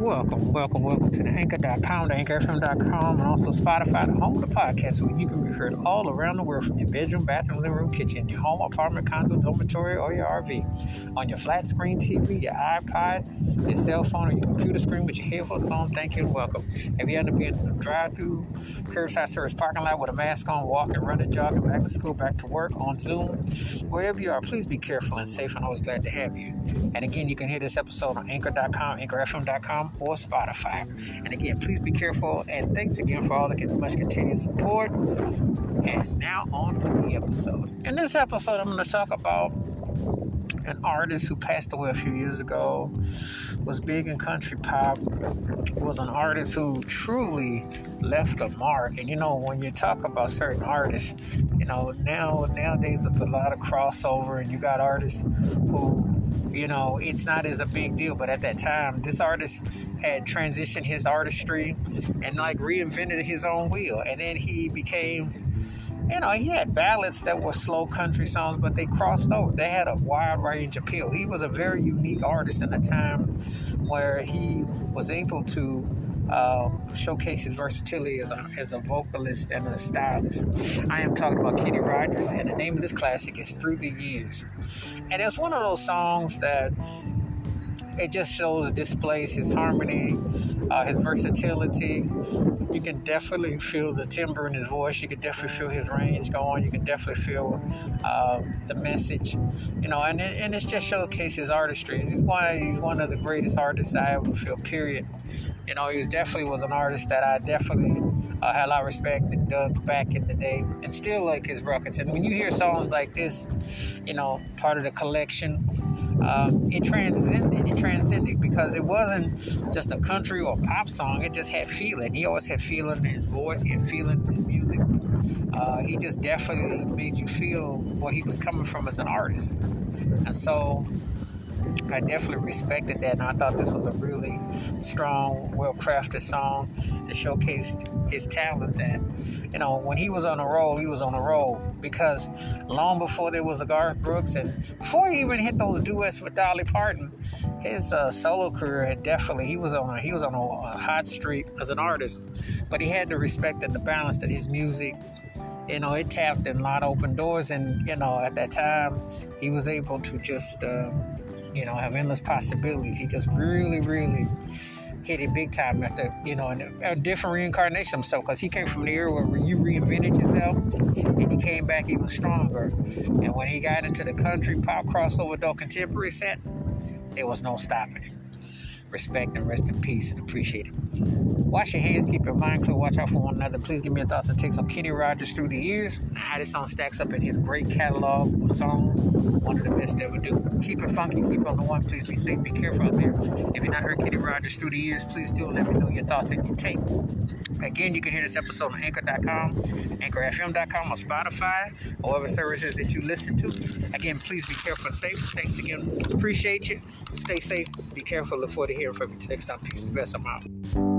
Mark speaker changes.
Speaker 1: Welcome, welcome, welcome to the anchor.com, the anchorfm.com, and also Spotify, the home of the podcast, where you can be heard all around the world from your bedroom, bathroom, living room, kitchen, your home, apartment, condo, dormitory, or your RV. On your flat screen TV, your iPod, your cell phone, or your computer screen with your headphones on. Thank you and welcome. If you ever been in a drive through curbside service parking lot with a mask on, walking, running, jogging, back to school, back to work, on Zoom? Wherever you are, please be careful and safe, and always glad to have you. And again, you can hear this episode on anchor.com, anchorfm.com, or Spotify. And again, please be careful. And thanks again for all the much continued support. And now on to the episode. In this episode, I'm going to talk about an artist who passed away a few years ago, was big in country pop, was an artist who truly left a mark. And you know, when you talk about certain artists, you know, now nowadays with a lot of crossover, and you got artists who, you know, it's not as a big deal. But at that time, this artist had transitioned his artistry and like reinvented his own wheel, and then he became you know, he had ballads that were slow country songs, but they crossed over. They had a wide range appeal. He was a very unique artist in a time where he was able to uh, showcase his versatility as a, as a vocalist and a stylist. I am talking about Kenny Rogers, and the name of this classic is Through the Years. And it's one of those songs that it just shows displays his harmony, uh, his versatility. You can definitely feel the timbre in his voice. You can definitely feel his range going. You can definitely feel uh, the message, you know. And it, and just showcases artistry. He's why he's one of the greatest artists I ever feel. Period. You know, he definitely was an artist that I definitely uh, had a lot of respect and dug back in the day, and still like his records. And when you hear songs like this, you know, part of the collection um, it transcended. It transcended because it wasn't just a country or pop song. It just had feeling. He always had feeling in his voice. He had feeling in his music. Uh, he just definitely made you feel where he was coming from as an artist. And so I definitely respected that, and I thought this was a really strong, well-crafted song that showcased his talents. And you know, when he was on a roll, he was on a roll because long before there was a Garth Brooks, and before he even hit those duets with Dolly Parton, his uh, solo career had definitely he was on a, he was on a, a hot streak as an artist, but he had the respect and the balance that his music, you know, it tapped in a lot of open doors, and you know, at that time, he was able to just. Uh, you know, have endless possibilities. He just really, really hit it big time after, you know, a different reincarnation himself because he came from the era where you reinvented yourself and he came back even stronger. And when he got into the country pop crossover adult contemporary set, there was no stopping it. Respect and rest in peace and appreciate it. Wash your hands, keep your mind clear, watch out for one another. Please give me your thoughts and takes on Kenny Rogers through the years how this song stacks up in his great catalog of songs. One of the best ever do. Keep it funky, keep on the one. Please be safe, be careful out there. If you've not heard Kenny Rogers through the years, please do let me know your thoughts and your take. Again, you can hear this episode on anchor.com, anchorfm.com, or Spotify, or other services that you listen to. Again, please be careful and safe. Thanks again. Appreciate you. Stay safe. Be careful. Look forward to hearing from you. Next time, peace and best. I'm out.